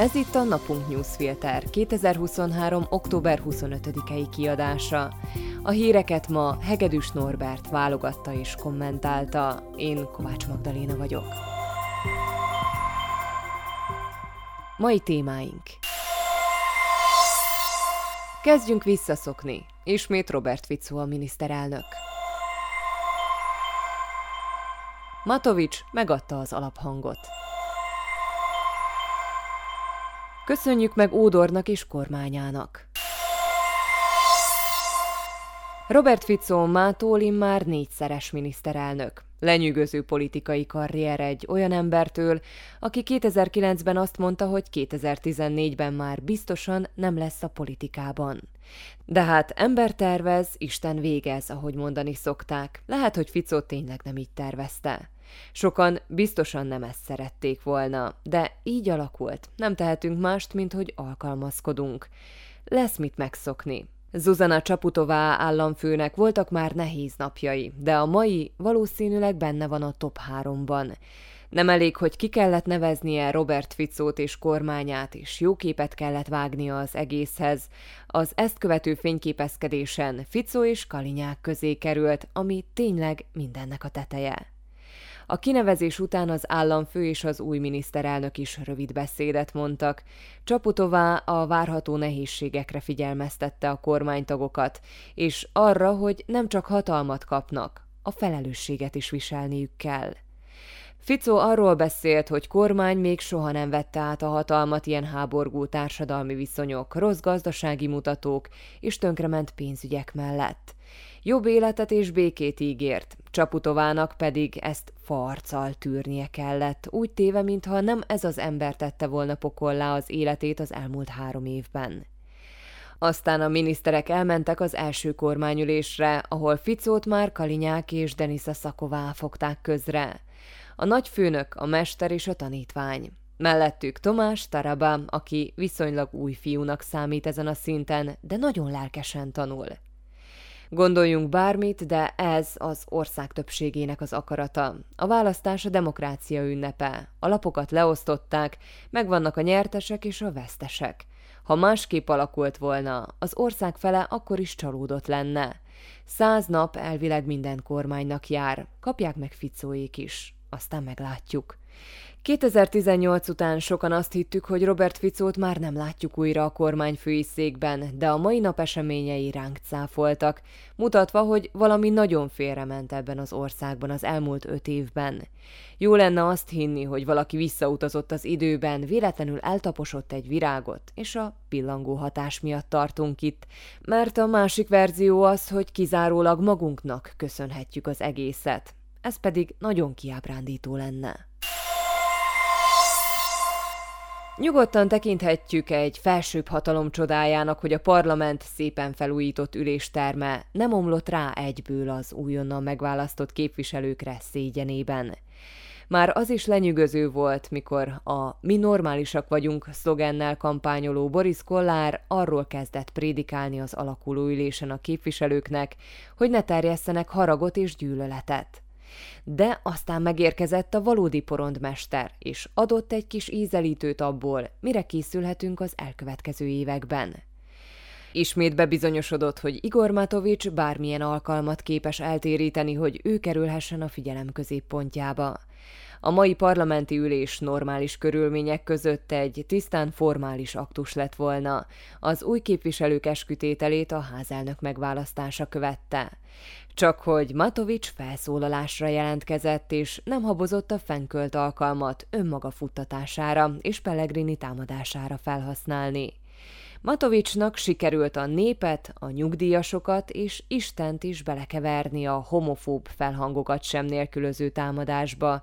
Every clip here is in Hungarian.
Ez itt a Napunk Newsfilter 2023. október 25-i kiadása. A híreket ma Hegedűs Norbert válogatta és kommentálta. Én Kovács Magdaléna vagyok. Mai témáink Kezdjünk visszaszokni. Ismét Robert Fico a miniszterelnök. Matovics megadta az alaphangot. Köszönjük meg Ódornak és kormányának. Robert Fico mától immár négyszeres miniszterelnök. Lenyűgöző politikai karrier egy olyan embertől, aki 2009-ben azt mondta, hogy 2014-ben már biztosan nem lesz a politikában. De hát ember tervez, Isten végez, ahogy mondani szokták. Lehet, hogy Fico tényleg nem így tervezte. Sokan biztosan nem ezt szerették volna, de így alakult. Nem tehetünk mást, mint hogy alkalmazkodunk. Lesz mit megszokni. Zuzana Csaputová államfőnek voltak már nehéz napjai, de a mai valószínűleg benne van a top háromban. Nem elég, hogy ki kellett neveznie Robert Ficót és kormányát, és jó képet kellett vágnia az egészhez. Az ezt követő fényképezkedésen Ficó és Kalinyák közé került, ami tényleg mindennek a teteje. A kinevezés után az államfő és az új miniszterelnök is rövid beszédet mondtak. Csaputová a várható nehézségekre figyelmeztette a kormánytagokat, és arra, hogy nem csak hatalmat kapnak, a felelősséget is viselniük kell. Ficó arról beszélt, hogy kormány még soha nem vette át a hatalmat ilyen háborgó társadalmi viszonyok, rossz gazdasági mutatók és tönkrement pénzügyek mellett. Jobb életet és békét ígért, Csaputovának pedig ezt farccal tűrnie kellett, úgy téve, mintha nem ez az ember tette volna pokollá az életét az elmúlt három évben. Aztán a miniszterek elmentek az első kormányülésre, ahol Ficót már Kalinyák és Denisa Szaková fogták közre. A nagyfőnök, a mester és a tanítvány. Mellettük Tomás Taraba, aki viszonylag új fiúnak számít ezen a szinten, de nagyon lelkesen tanul. Gondoljunk bármit, de ez az ország többségének az akarata. A választás a demokrácia ünnepe. A lapokat leosztották, megvannak a nyertesek és a vesztesek. Ha másképp alakult volna, az ország fele akkor is csalódott lenne. Száz nap elvileg minden kormánynak jár, kapják meg Ficóék is, aztán meglátjuk. 2018 után sokan azt hittük, hogy Robert Ficót már nem látjuk újra a kormányfői székben, de a mai nap eseményei ránk cáfoltak, mutatva, hogy valami nagyon félrement ebben az országban az elmúlt öt évben. Jó lenne azt hinni, hogy valaki visszautazott az időben, véletlenül eltaposott egy virágot, és a pillangó hatás miatt tartunk itt, mert a másik verzió az, hogy kizárólag magunknak köszönhetjük az egészet. Ez pedig nagyon kiábrándító lenne. Nyugodtan tekinthetjük egy felsőbb hatalom csodájának, hogy a parlament szépen felújított ülésterme nem omlott rá egyből az újonnan megválasztott képviselőkre szégyenében. Már az is lenyűgöző volt, mikor a mi normálisak vagyunk szlogennel kampányoló Boris Kollár arról kezdett prédikálni az alakuló ülésen a képviselőknek, hogy ne terjesszenek haragot és gyűlöletet de aztán megérkezett a valódi porondmester, és adott egy kis ízelítőt abból, mire készülhetünk az elkövetkező években. Ismét bebizonyosodott, hogy Igor Matovics bármilyen alkalmat képes eltéríteni, hogy ő kerülhessen a figyelem középpontjába. A mai parlamenti ülés normális körülmények között egy tisztán formális aktus lett volna. Az új képviselők eskütételét a házelnök megválasztása követte. Csak hogy Matovics felszólalásra jelentkezett, és nem habozott a fenkölt alkalmat önmaga futtatására és Pellegrini támadására felhasználni. Matovicsnak sikerült a népet, a nyugdíjasokat és Istent is belekeverni a homofób felhangokat sem nélkülöző támadásba,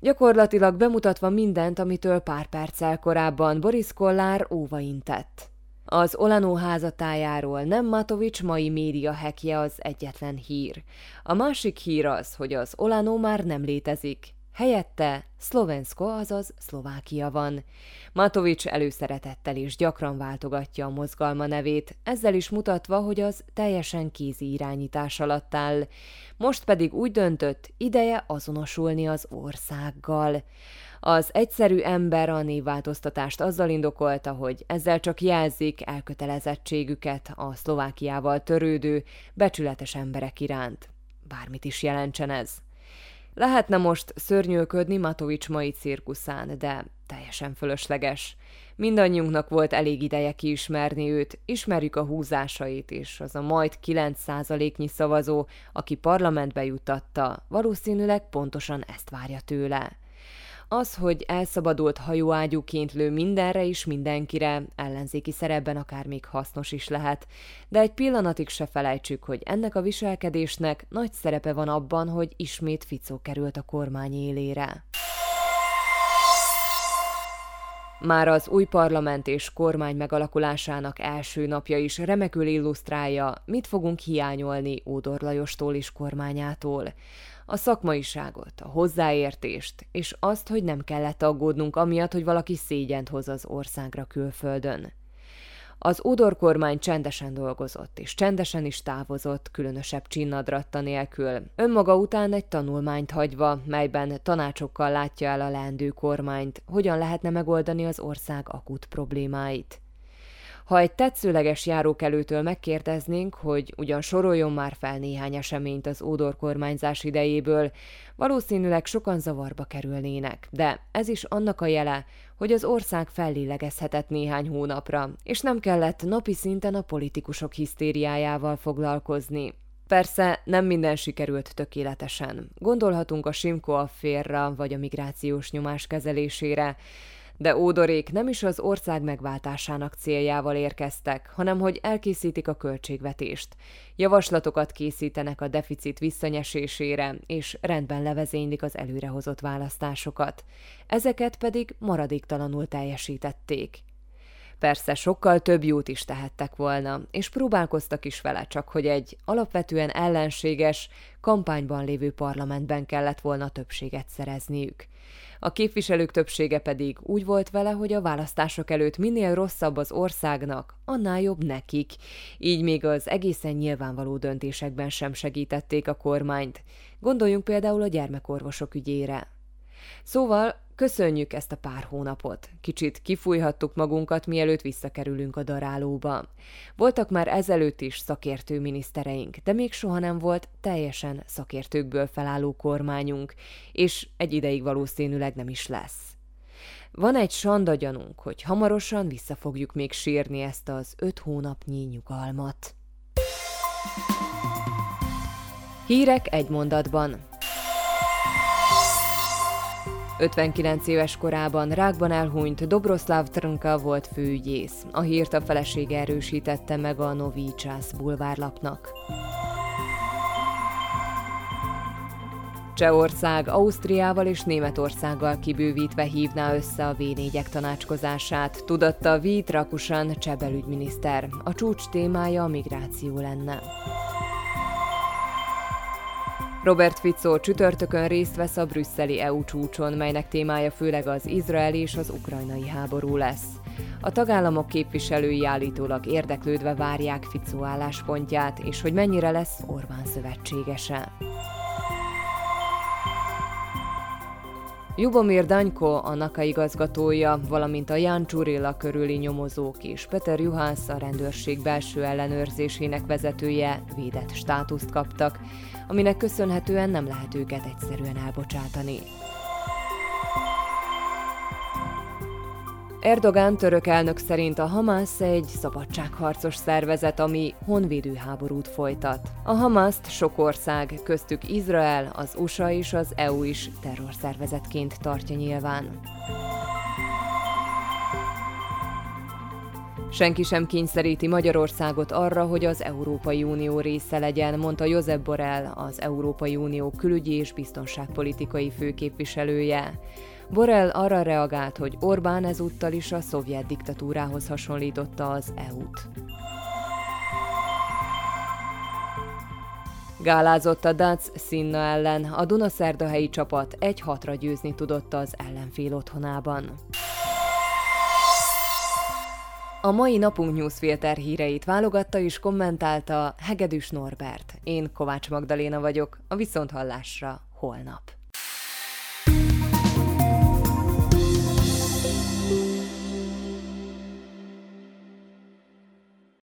gyakorlatilag bemutatva mindent, amitől pár perccel korábban Boris Kollár óvaintett. Az Olanó házatájáról nem Matovics mai média hekje az egyetlen hír. A másik hír az, hogy az Olanó már nem létezik. Helyette Szlovensko, azaz Szlovákia van. Matovics előszeretettel is gyakran váltogatja a mozgalma nevét, ezzel is mutatva, hogy az teljesen kézi irányítás alatt áll. Most pedig úgy döntött, ideje azonosulni az országgal. Az egyszerű ember a névváltoztatást azzal indokolta, hogy ezzel csak jelzik elkötelezettségüket a Szlovákiával törődő, becsületes emberek iránt. Bármit is jelentsen ez. Lehetne most szörnyűködni Matovics mai cirkuszán, de teljesen fölösleges. Mindannyiunknak volt elég ideje kiismerni őt, ismerjük a húzásait is. Az a majd 9%-nyi szavazó, aki parlamentbe juttatta, valószínűleg pontosan ezt várja tőle. Az, hogy elszabadult hajóágyúként lő mindenre és mindenkire, ellenzéki szerepben akár még hasznos is lehet, de egy pillanatig se felejtsük, hogy ennek a viselkedésnek nagy szerepe van abban, hogy ismét Ficó került a kormány élére. Már az új parlament és kormány megalakulásának első napja is remekül illusztrálja, mit fogunk hiányolni Ódor Lajostól és kormányától a szakmaiságot, a hozzáértést, és azt, hogy nem kellett aggódnunk amiatt, hogy valaki szégyent hoz az országra külföldön. Az Udor kormány csendesen dolgozott, és csendesen is távozott, különösebb csinnadratta nélkül, önmaga után egy tanulmányt hagyva, melyben tanácsokkal látja el a leendő kormányt, hogyan lehetne megoldani az ország akut problémáit. Ha egy tetszőleges járókelőtől megkérdeznénk, hogy ugyan soroljon már fel néhány eseményt az Ódor kormányzás idejéből, valószínűleg sokan zavarba kerülnének, de ez is annak a jele, hogy az ország fellélegezhetett néhány hónapra, és nem kellett napi szinten a politikusok hisztériájával foglalkozni. Persze nem minden sikerült tökéletesen. Gondolhatunk a Simko afférra vagy a migrációs nyomás kezelésére, de ódorék nem is az ország megváltásának céljával érkeztek, hanem hogy elkészítik a költségvetést. Javaslatokat készítenek a deficit visszanyesésére, és rendben levezénylik az előrehozott választásokat. Ezeket pedig maradéktalanul teljesítették. Persze sokkal több jót is tehettek volna, és próbálkoztak is vele, csak hogy egy alapvetően ellenséges, kampányban lévő parlamentben kellett volna többséget szerezniük. A képviselők többsége pedig úgy volt vele, hogy a választások előtt minél rosszabb az országnak, annál jobb nekik, így még az egészen nyilvánvaló döntésekben sem segítették a kormányt. Gondoljunk például a gyermekorvosok ügyére. Szóval köszönjük ezt a pár hónapot. Kicsit kifújhattuk magunkat, mielőtt visszakerülünk a darálóba. Voltak már ezelőtt is szakértő minisztereink, de még soha nem volt teljesen szakértőkből felálló kormányunk, és egy ideig valószínűleg nem is lesz. Van egy sanda gyanunk, hogy hamarosan vissza fogjuk még sírni ezt az öt hónapnyi nyugalmat. Hírek egy mondatban. 59 éves korában rákban elhunyt Dobroszláv Trnka volt főügyész. A hírt a felesége erősítette meg a Novi Csász bulvárlapnak. Csehország Ausztriával és Németországgal kibővítve hívná össze a v tanácskozását, tudatta Vít Rakusan cseh. A csúcs témája a migráció lenne. Robert Fico csütörtökön részt vesz a brüsszeli EU csúcson, melynek témája főleg az izraeli és az ukrajnai háború lesz. A tagállamok képviselői állítólag érdeklődve várják Fico álláspontját, és hogy mennyire lesz Orbán szövetségese. Jubomir Danyko, a NAKA igazgatója, valamint a Jan Csurilla körüli nyomozók és Peter Juhász, a rendőrség belső ellenőrzésének vezetője védett státuszt kaptak, aminek köszönhetően nem lehet őket egyszerűen elbocsátani. Erdogán török elnök szerint a Hamász egy szabadságharcos szervezet, ami honvédő háborút folytat. A Hamászt sok ország, köztük Izrael, az USA és az EU is terrorszervezetként tartja nyilván. Senki sem kényszeríti Magyarországot arra, hogy az Európai Unió része legyen, mondta Josep Borrell, az Európai Unió külügyi és biztonságpolitikai főképviselője. Borrell arra reagált, hogy Orbán ezúttal is a szovjet diktatúrához hasonlította az EU-t. Gálázott a Dac Szinna ellen, a Dunaszerdahelyi csapat egy hatra győzni tudott az ellenfél otthonában. A mai napunk newsfilter híreit válogatta és kommentálta Hegedűs Norbert. Én Kovács Magdaléna vagyok, a Viszonthallásra holnap.